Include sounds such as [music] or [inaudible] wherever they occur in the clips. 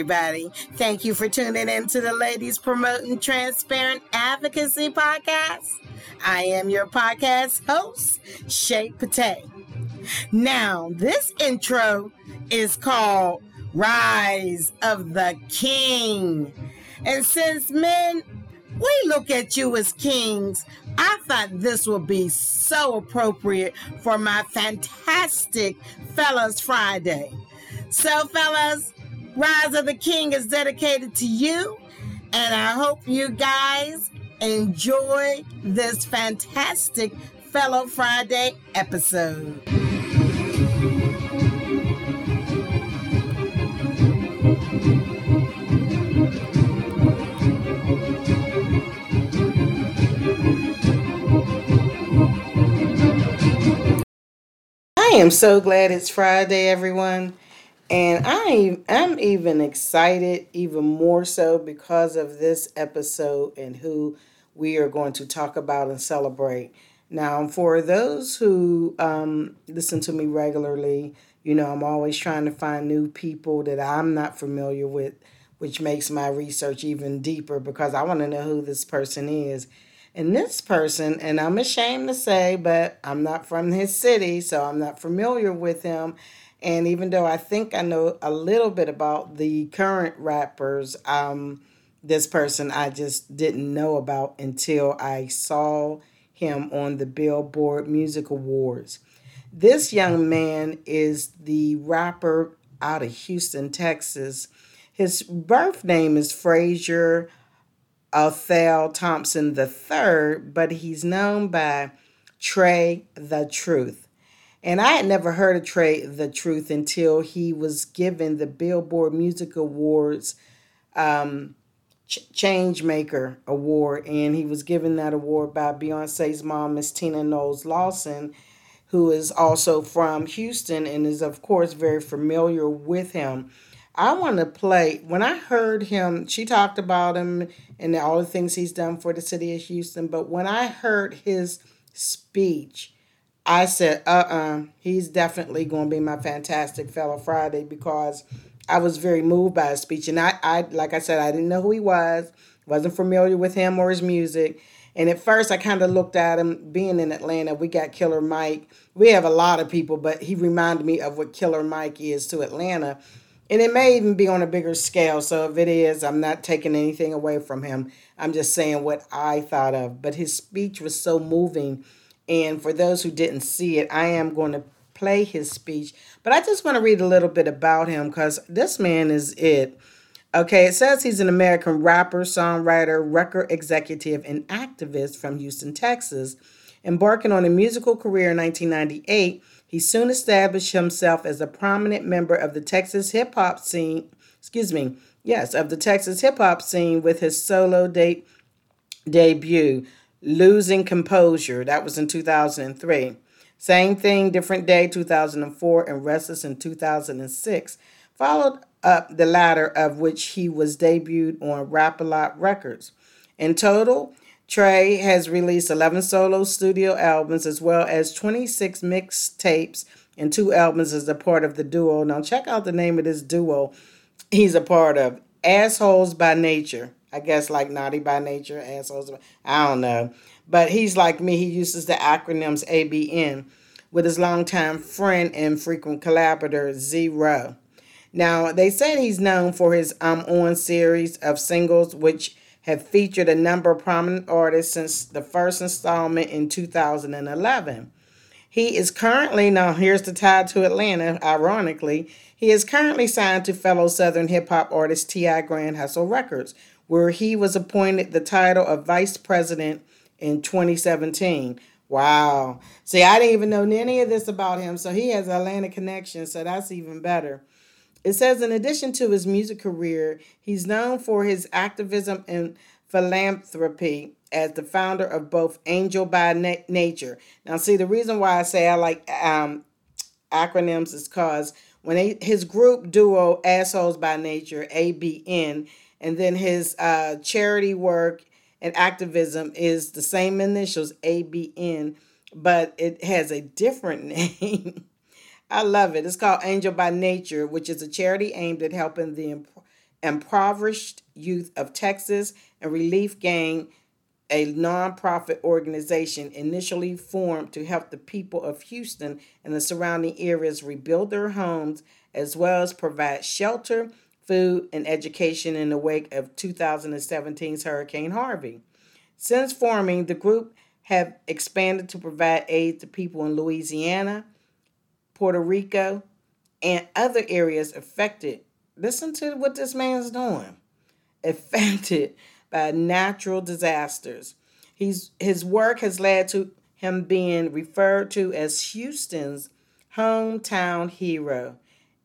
everybody. Thank you for tuning in to the Ladies Promoting Transparent Advocacy podcast. I am your podcast host, Shay Pate. Now, this intro is called Rise of the King. And since men, we look at you as kings, I thought this would be so appropriate for my fantastic Fellas Friday. So, fellas, Rise of the King is dedicated to you, and I hope you guys enjoy this fantastic Fellow Friday episode. I am so glad it's Friday, everyone. And I, I'm even excited, even more so because of this episode and who we are going to talk about and celebrate. Now, for those who um, listen to me regularly, you know, I'm always trying to find new people that I'm not familiar with, which makes my research even deeper because I want to know who this person is. And this person, and I'm ashamed to say, but I'm not from his city, so I'm not familiar with him. And even though I think I know a little bit about the current rappers, um, this person I just didn't know about until I saw him on the Billboard Music Awards. This young man is the rapper out of Houston, Texas. His birth name is Frazier Othel Thompson III, but he's known by Trae the Truth. And I had never heard of Trae the Truth until he was given the Billboard Music Awards um, Ch- Changemaker Award. And he was given that award by Beyonce's mom, Miss Tina Knowles Lawson, who is also from Houston and is, of course, very familiar with him. I want to play. When I heard him, she talked about him and all the things he's done for the city of Houston. But when I heard his speech, I said, uh uh-uh, uh, he's definitely going to be my fantastic fellow Friday because I was very moved by his speech. And I, I, like I said, I didn't know who he was, wasn't familiar with him or his music. And at first, I kind of looked at him being in Atlanta. We got Killer Mike. We have a lot of people, but he reminded me of what Killer Mike is to Atlanta. And it may even be on a bigger scale. So if it is, I'm not taking anything away from him. I'm just saying what I thought of. But his speech was so moving and for those who didn't see it, I am going to play his speech. But I just want to read a little bit about him because this man is it. Okay, it says he's an American rapper, songwriter, record executive, and activist from Houston, Texas. Embarking on a musical career in 1998, he soon established himself as a prominent member of the Texas hip hop scene. Excuse me, yes, of the Texas hip hop scene with his solo date debut, Losing Composure, that was in 2003. Same thing, different day, 2004, and Restless in 2006. Followed up the latter of which he was debuted on Rap-A-Lot Records. In total, Trae has released 11 solo studio albums as well as 26 mixtapes and two albums as a part of the duo. Now, check out the name of this duo he's a part of Assholes by Nature. I guess like naughty by nature, assholes. I don't know. But he's like me. He uses the acronyms ABN with his longtime friend and frequent collaborator, Z-Ro. Now, they said he's known for his I'm um, On series of singles, which have featured a number of prominent artists since the first installment in 2011. He is currently, now here's the tie to Atlanta, ironically, he is currently signed to fellow Southern hip hop artist T.I. Grand Hustle Records, where he was appointed the title of vice president in 2017. Wow. See, I didn't even know any of this about him. So he has Atlanta connection. So that's even better. It says, in addition to his music career, he's known for his activism and philanthropy as the founder of both Angel by Na- Nature. Now, see, the reason why I say I like um, acronyms is because when they, his group duo, Assholes by Nature, ABN, and then his uh, charity work and activism is the same initials, ABN, but it has a different [laughs] name. I love it. It's called Angel by Nature, which is a charity aimed at helping the Impoverished Youth of Texas and Relief Gang, a nonprofit organization initially formed to help the people of Houston and the surrounding areas rebuild their homes as well as provide shelter, food, and education in the wake of 2017's Hurricane Harvey. Since forming, the group have expanded to provide aid to people in Louisiana, Puerto Rico, and other areas affected. Listen to what this man's doing. Affected by natural disasters. He's, his work has led to him being referred to as Houston's hometown hero.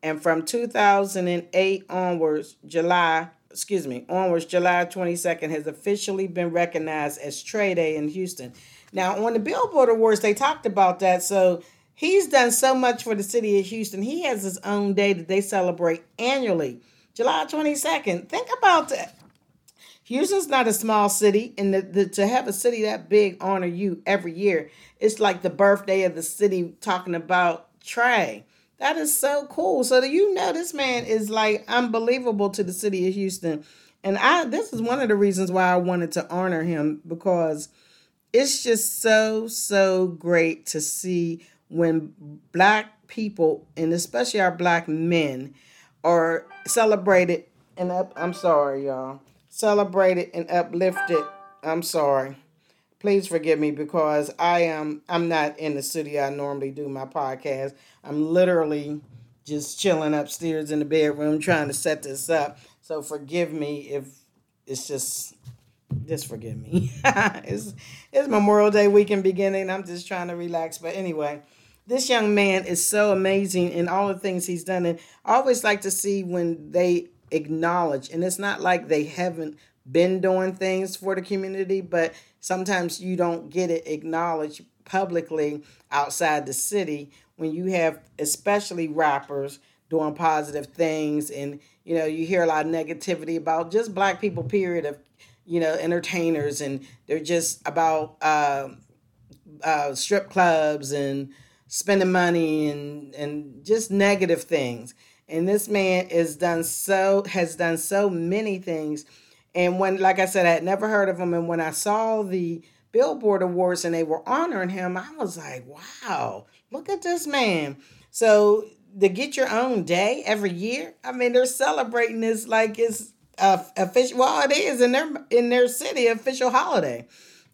And from 2008 onwards, July, excuse me, onwards, July 22nd has officially been recognized as Trae Day in Houston. Now, on the Billboard Awards, they talked about that. So he's done so much for the city of Houston. He has his own day that they celebrate annually, July 22nd. Think about that. Houston's not a small city, and the, the, to have a city that big honor you every year, it's like the birthday of the city talking about Trae. That is so cool. So do you know this man is like unbelievable to the city of Houston. And I this is one of the reasons why I wanted to honor him because it's just so so great to see when black people and especially our black men are celebrated and up I'm sorry y'all celebrated and uplifted. I'm sorry. Please forgive me because I am I'm not in the studio I normally do my podcast. I'm literally just chilling upstairs in the bedroom trying to set this up. So forgive me if it's just just forgive me. [laughs] it's it's Memorial Day weekend beginning. I'm just trying to relax. But anyway, this young man is so amazing in all the things he's done. And I always like to see when they acknowledge and it's not like they haven't been doing things for the community but sometimes you don't get it acknowledged publicly outside the city when you have especially rappers doing positive things and you know you hear a lot of negativity about just black people period of you know entertainers and they're just about uh, uh, strip clubs and spending money and and just negative things. And this man is done so has done so many things and when like i said i had never heard of him. And when i saw the billboard awards and they were honoring him i was like wow look at this man. So to get your own day every year i mean they're celebrating this like it's a official well it is in their in their city official holiday.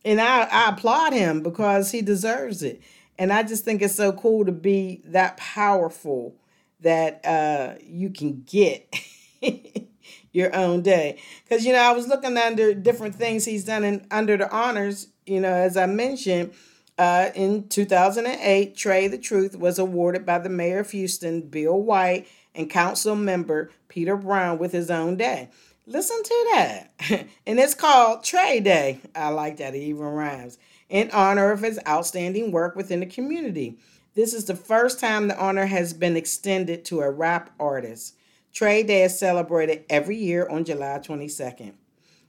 And I, I applaud him because he deserves it. And i just think it's so cool to be that powerful that uh, you can get [laughs] your own day. Because, you know, I was looking under different things he's done in, under the honors, you know, as I mentioned. Uh, in 2008, Trae the Truth was awarded by the mayor of Houston, Bill White, and council member Peter Brown with his own day. Listen to that. [laughs] and it's called Trae Day. I like that. It even rhymes. In honor of his outstanding work within the community. This is the first time the honor has been extended to a rap artist. Trae Day is celebrated every year on July 22nd.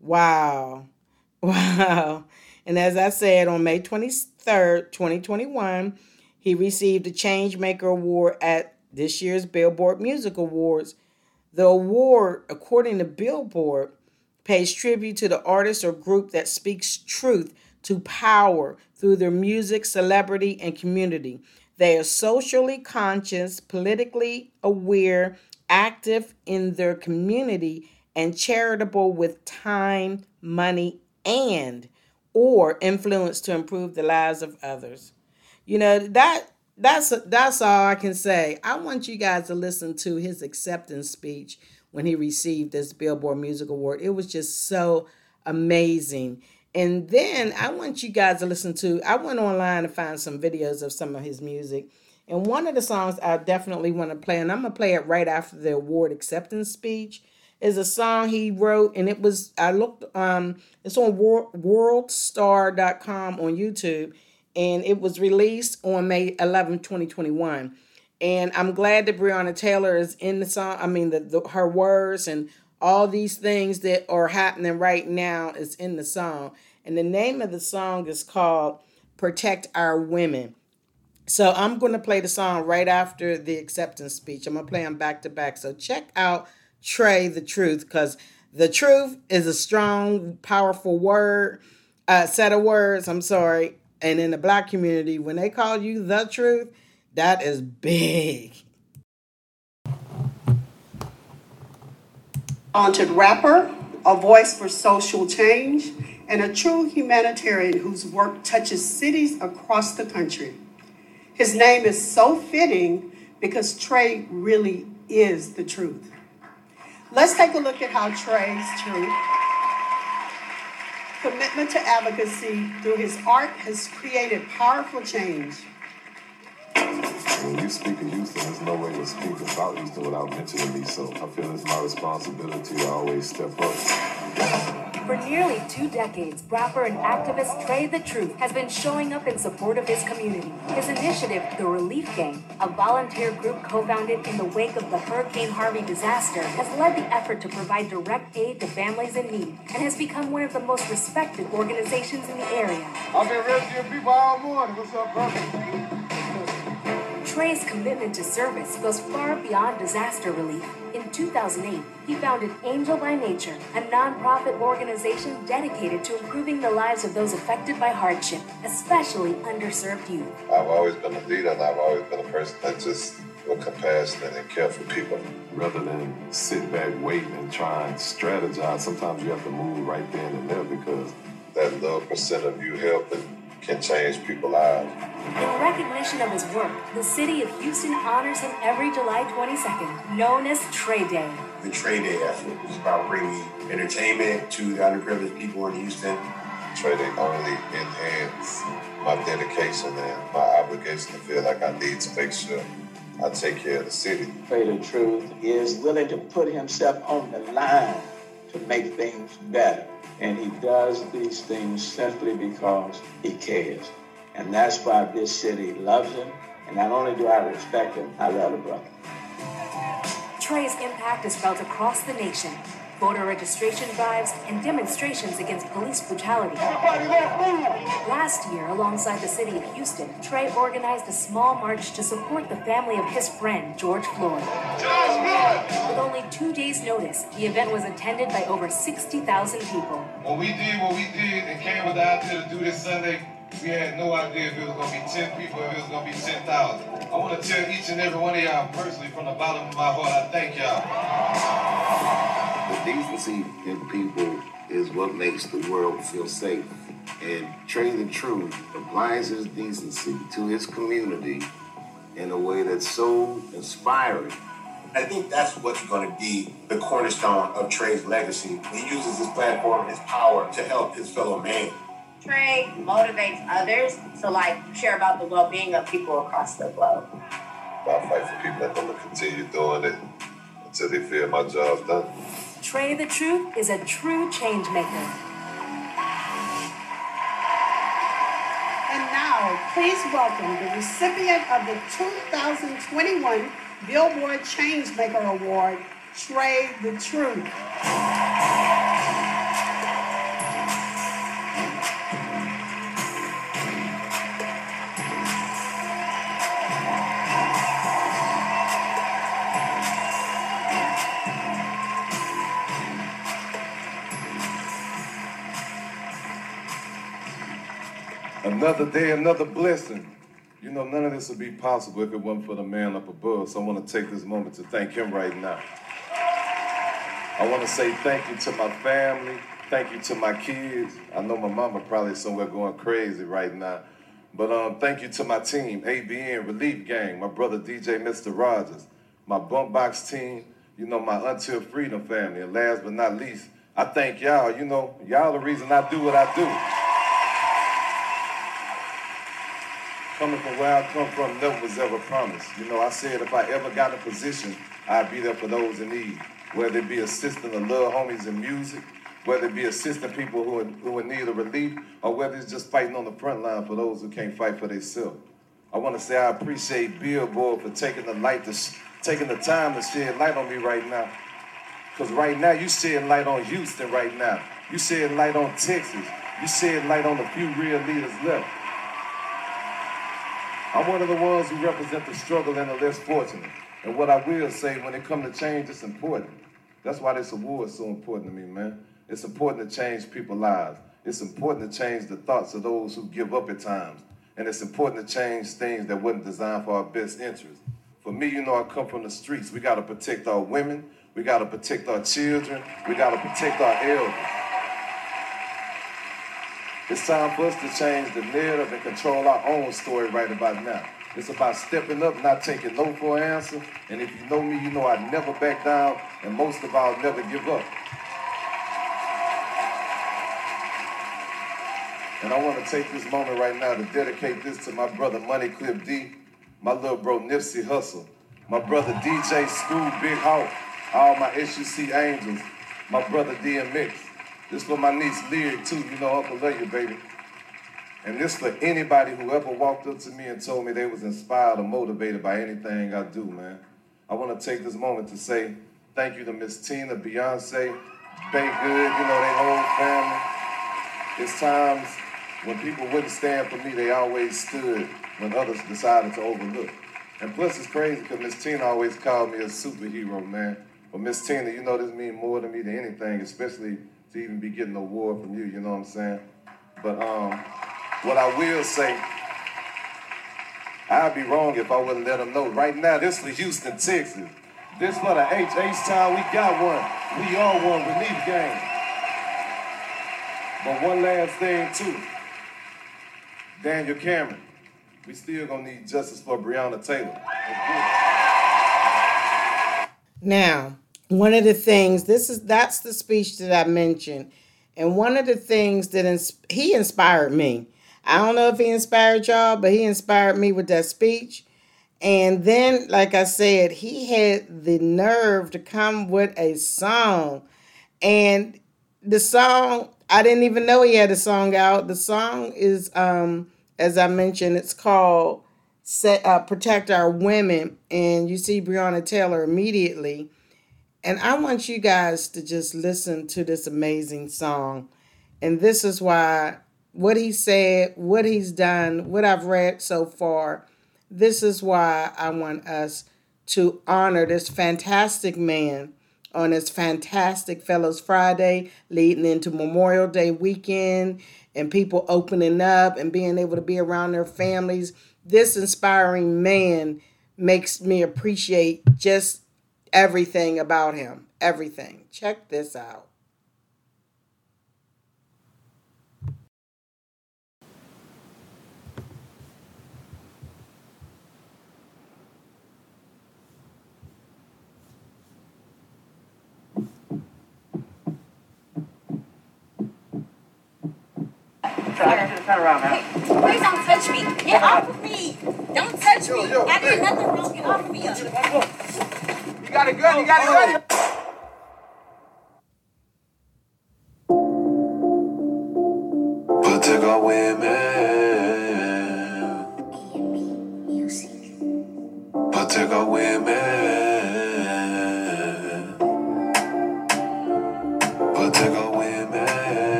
Wow. [laughs] Wow. And as I said, on May 23rd, 2021, he received the Changemaker Award at this year's Billboard Music Awards. The award, according to Billboard, pays tribute to the artist or group that speaks truth to power through their music, celebrity, and community. They are socially conscious, politically aware, active in their community, and charitable with time, money, and or influence to improve the lives of others. You know, that that's that's all I can say. I want you guys to listen to his acceptance speech when he received this Billboard Music Award. It was just so amazing. And then I want you guys to listen to, I went online to find some videos of some of his music. And one of the songs I definitely want to play, and I'm going to play it right after the award acceptance speech, is a song he wrote. And it was, I looked, um, it's on worldstar.com on YouTube. And it was released on May 11, 2021. And I'm glad that Breonna Taylor is in the song. I mean, the, the her words and all these things that are happening right now is in the song. And the name of the song is called Protect Our Women. So I'm going to play the song right after the acceptance speech. I'm going to play them back to back. So check out Trae the truth because the truth is a strong, powerful word, uh, set of words. I'm sorry. And in the black community, when they call you the truth, that is big. Talented rapper, a voice for social change, and a true humanitarian whose work touches cities across the country. His name is so fitting because Trae really is the truth. Let's take a look at how Trae's truth, commitment to advocacy through his art has created powerful change. When you speak of Houston, there's no way to speak about Houston without mentioning me. So I feel it's my responsibility to always step up. For nearly two decades, rapper and activist Trae the Truth has been showing up in support of his community. His initiative, The Relief Gang, a volunteer group co founded in the wake of the Hurricane Harvey disaster, has led the effort to provide direct aid to families in need and has become one of the most respected organizations in the area. I've been rescuing people all morning. What's up, brother? Trae's commitment to service goes far beyond disaster relief. In 2008, he founded Angel by Nature, a nonprofit organization dedicated to improving the lives of those affected by hardship, especially underserved youth. I've always been a leader and I've always been a person that just will compassionate and care for people. Rather than sit back, wait, and try and strategize, sometimes you have to move right then and there because that little percent of you helping can change people's lives. In recognition of his work, the city of Houston honors him every July 22nd, known as Trae Day. The Trae Day effort is about bringing entertainment to the underprivileged people in Houston. Trae Day only enhances my dedication and my obligation to feel like I need to make sure I take care of the city. Trae the Truth is willing to put himself on the line to make things better. And he does these things simply because he cares. And that's why this city loves him. And not only do I respect him, I love the brother. Trae's impact is felt across the nation. Voter registration drives and demonstrations against police brutality. Last year, alongside the city of Houston, Trae organized a small march to support the family of his friend, George Floyd. With only two days' notice, the event was attended by over 60,000 people. When we did what we did and came with the idea to do this Sunday, we had no idea if it was going to be 10 people, or if it was going to be 10,000. I want to tell each and every one of y'all personally from the bottom of my heart, I thank y'all. The decency in people is what makes the world feel safe. And Trae the Truth applies his decency to his community in a way that's so inspiring. I think that's what's going to be the cornerstone of Trae's legacy. He uses his platform and his power to help his fellow man. Trae motivates others to like share about the well-being of people across the globe. I fight for people that going to continue doing it until they feel my job's done. Trae the Truth is a true change maker. And now, please welcome the recipient of the 2021 Billboard Changemaker Award, Trae the Truth. Another day, another blessing. You know, none of this would be possible if it wasn't for the man up above. So I want to take this moment to thank him right now. I want to say thank you to my family. Thank you to my kids. I know my mama probably somewhere going crazy right now. But um, thank you to my team, ABN, Relief Gang, my brother DJ Mr. Rogers, my bump box team, you know, my Until Freedom family. And last but not least, I thank y'all. You know, y'all the reason I do what I do. Coming from where I come from never was ever promised. You know, I said if I ever got a position, I'd be there for those in need. Whether it be assisting the little homies in music, whether it be assisting people who are, who are in need of relief, or whether it's just fighting on the front line for those who can't fight for themselves. I want to say I appreciate Billboard for taking the light to taking the time to shed light on me right now. Because right now you shedding light on Houston right now. You shedding light on Texas. You shedding light on the few real leaders left. I'm one of the ones who represent the struggle and the less fortunate. And what I will say, when it comes to change, it's important. That's why this award is so important to me, man. It's important to change people's lives. It's important to change the thoughts of those who give up at times. And it's important to change things that wasn't designed for our best interest. For me, you know, I come from the streets. We got to protect our women. We got to protect our children. We got to protect our elders. It's time for us to change the narrative and control our own story right about now. It's about stepping up, not taking no for an answer. And if you know me, you know I never back down, and most of all, never give up. And I want to take this moment right now to dedicate this to my brother Money Clip D, my little bro Nipsey Hussle, my brother DJ Screw Big Hawk, all my SUC Angels, my brother DMX. This for my niece Lyric too, you know Uncle love you, baby. And this for anybody who ever walked up to me and told me they was inspired or motivated by anything I do, man. I want to take this moment to say thank you to Miss Tina, Beyonce, Bay Good, you know, their whole family. It's times when people wouldn't stand for me, they always stood when others decided to overlook. And plus, it's crazy because Miss Tina always called me a superhero, man. But Miss Tina, you know this means more to me than anything, especially to even be getting an award from you, you know what I'm saying? But um, what I will say, I'd be wrong if I wouldn't let them know. Right now, this for Houston, Texas. This for the H. H-Town, we got one. We all one Relief Gang. But one last thing, too. Daniel Cameron, we still gonna need justice for Breonna Taylor. Now, one of the things this is that's the speech that I mentioned, and one of the things that ins- he inspired me. I don't know if he inspired y'all, but he inspired me with that speech. And then, like I said, he had the nerve to come with a song, and the song I didn't even know he had a song out. The song is, um, as I mentioned, it's called "Set uh, Protect Our Women," and you see Breonna Taylor immediately. And I want you guys to just listen to this amazing song. And this is why what he said, what he's done, what I've read so far, this is why I want us to honor this fantastic man on this fantastic Fellows Friday leading into Memorial Day weekend and people opening up and being able to be around their families. This inspiring man makes me appreciate just everything about him. Everything. Check this out. Turn around now. Please don't touch me. Get off of me. Don't touch me. I did nothing wrong. Get off of me. You got a gun. You got a gun.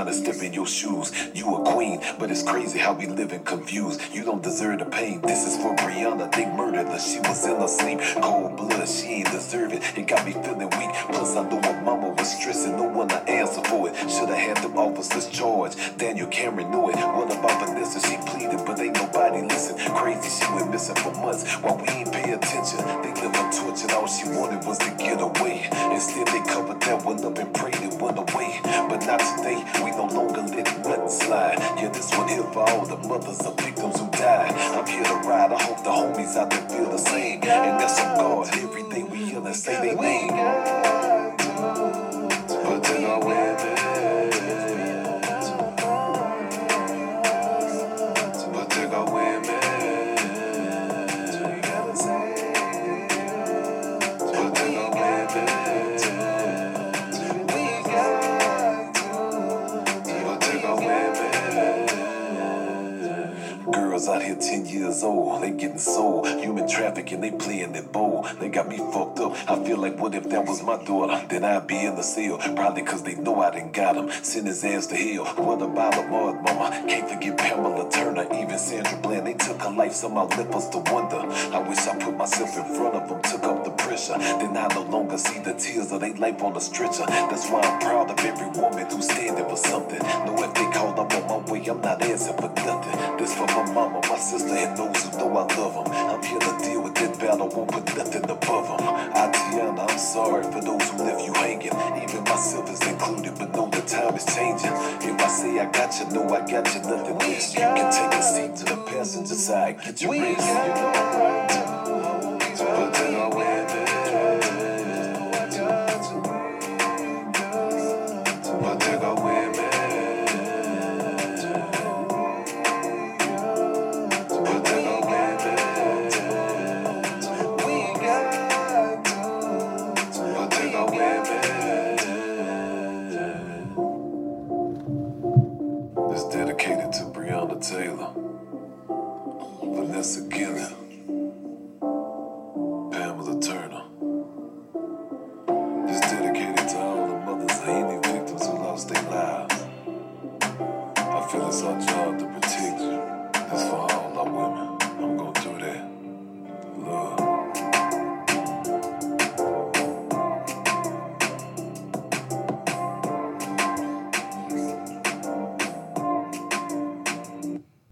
Trying to step in your shoes. You a queen, but it's crazy how we living confused. You don't deserve the pain. This is for Breonna. They murdered her. She was in her sleep. Cold blood, she ain't deserve it. It got me feeling weak. Plus, I know my mama was stressing. No one to answer for it. Should've had them officers charged. Daniel Cameron knew it. What about Vanessa? She pleaded, but ain't nobody listen. Crazy, she went missing for months. While we ain't pay attention, they live her tortured. All she wanted was to get away. Instead, they covered that one up and prayed it went away. But not today. We no longer let nothing slide. Yeah, this one here for all the mothers of victims who died. I'm here to ride. I hope the homies out there feel the same. And that's on God. Every day we hear and say they name. Protect our women. Protect they getting sold. Human trafficking, they playing it bold. They got me fucked up. I feel like what if that was my daughter? Then I'd be in the cell. Probably cause they know I didn't got him. Send his ass to hell. What about the mud mama? Can't forget Pamela Turner, even Sandra Bland. They took her life, somehow left us to wonder. I wish I put myself in front of them, took up the pressure. Then I no longer see the tears of their life on the stretcher. That's why I'm proud of every woman who's standing for something. Know if they call up on my way, I'm not answering for nothing. This for my mama, my sister, and those who know I love them. I'm here to deal with that battle, won't put nothing above them. Atiana, I'm sorry for those who left you hanging. Even myself is included, but know the time is changing. If I say I got you, know I got you, nothing less. You can take a seat to the passenger side, get your rest. But then I went But then I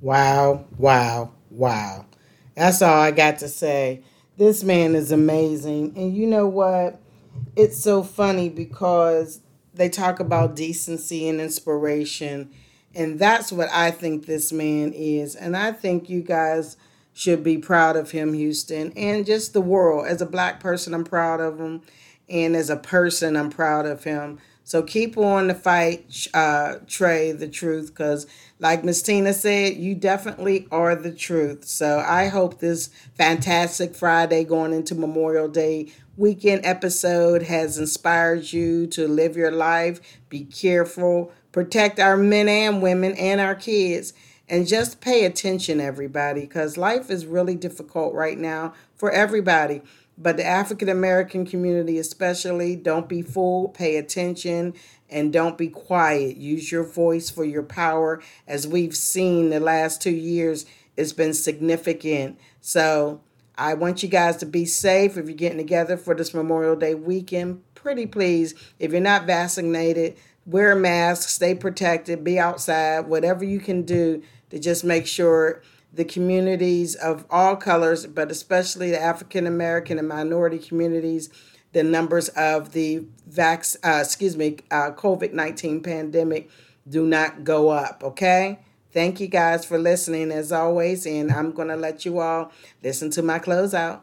Wow, wow, wow. That's all I got to say. This man is amazing. And you know what? It's so funny because they talk about decency and inspiration. And that's what I think this man is. And I think you guys should be proud of him, Houston, and just the world. As a black person, I'm proud of him. And as a person, I'm proud of him. So keep on the fight, uh, Trae, the truth, because like Miss Tina said, you definitely are the truth. So I hope this fantastic Friday going into Memorial Day weekend episode has inspired you to live your life, be careful, protect our men and women and our kids, and just pay attention, everybody, because life is really difficult right now for everybody but the African American community, especially, don't be fooled, pay attention, and don't be quiet. Use your voice for your power. As we've seen the last two years, it's been significant. So I want you guys to be safe if you're getting together for this Memorial Day weekend. Pretty please, if you're not vaccinated, wear a mask, stay protected, be outside, whatever you can do to just make sure the communities of all colors, but especially the African American and minority communities, the numbers of the vax, uh, excuse me, uh, COVID nineteen pandemic do not go up. Okay. Thank you guys for listening as always, and I'm gonna let you all listen to my closeout.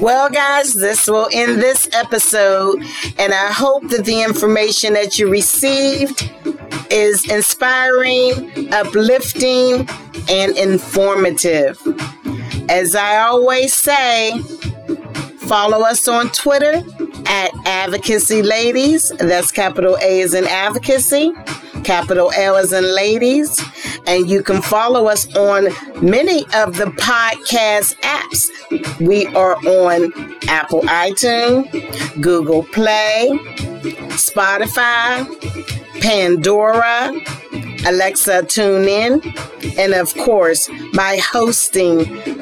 Well, guys, this will end this episode, and I hope that the information that you received is inspiring, uplifting, and informative. As I always say, follow us on Twitter at Advocacy Ladies. That's capital A is in advocacy, capital L is in ladies. And you can follow us on many of the podcast apps. We are on Apple iTunes, Google Play, Spotify, Pandora, Alexa Tune In, and of course, my hosting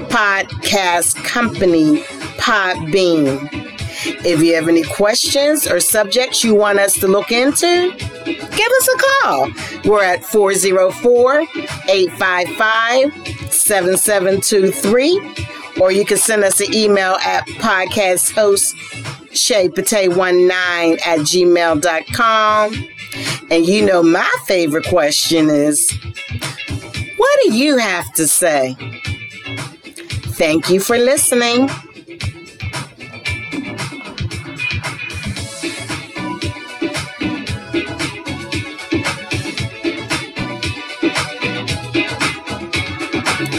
podcast company, Podbean. If you have any questions or subjects you want us to look into, give us a call. We're at 404 855 7723, or you can send us an email at podcast host shaypate19 at gmail.com. And you know, my favorite question is what do you have to say? Thank you for listening.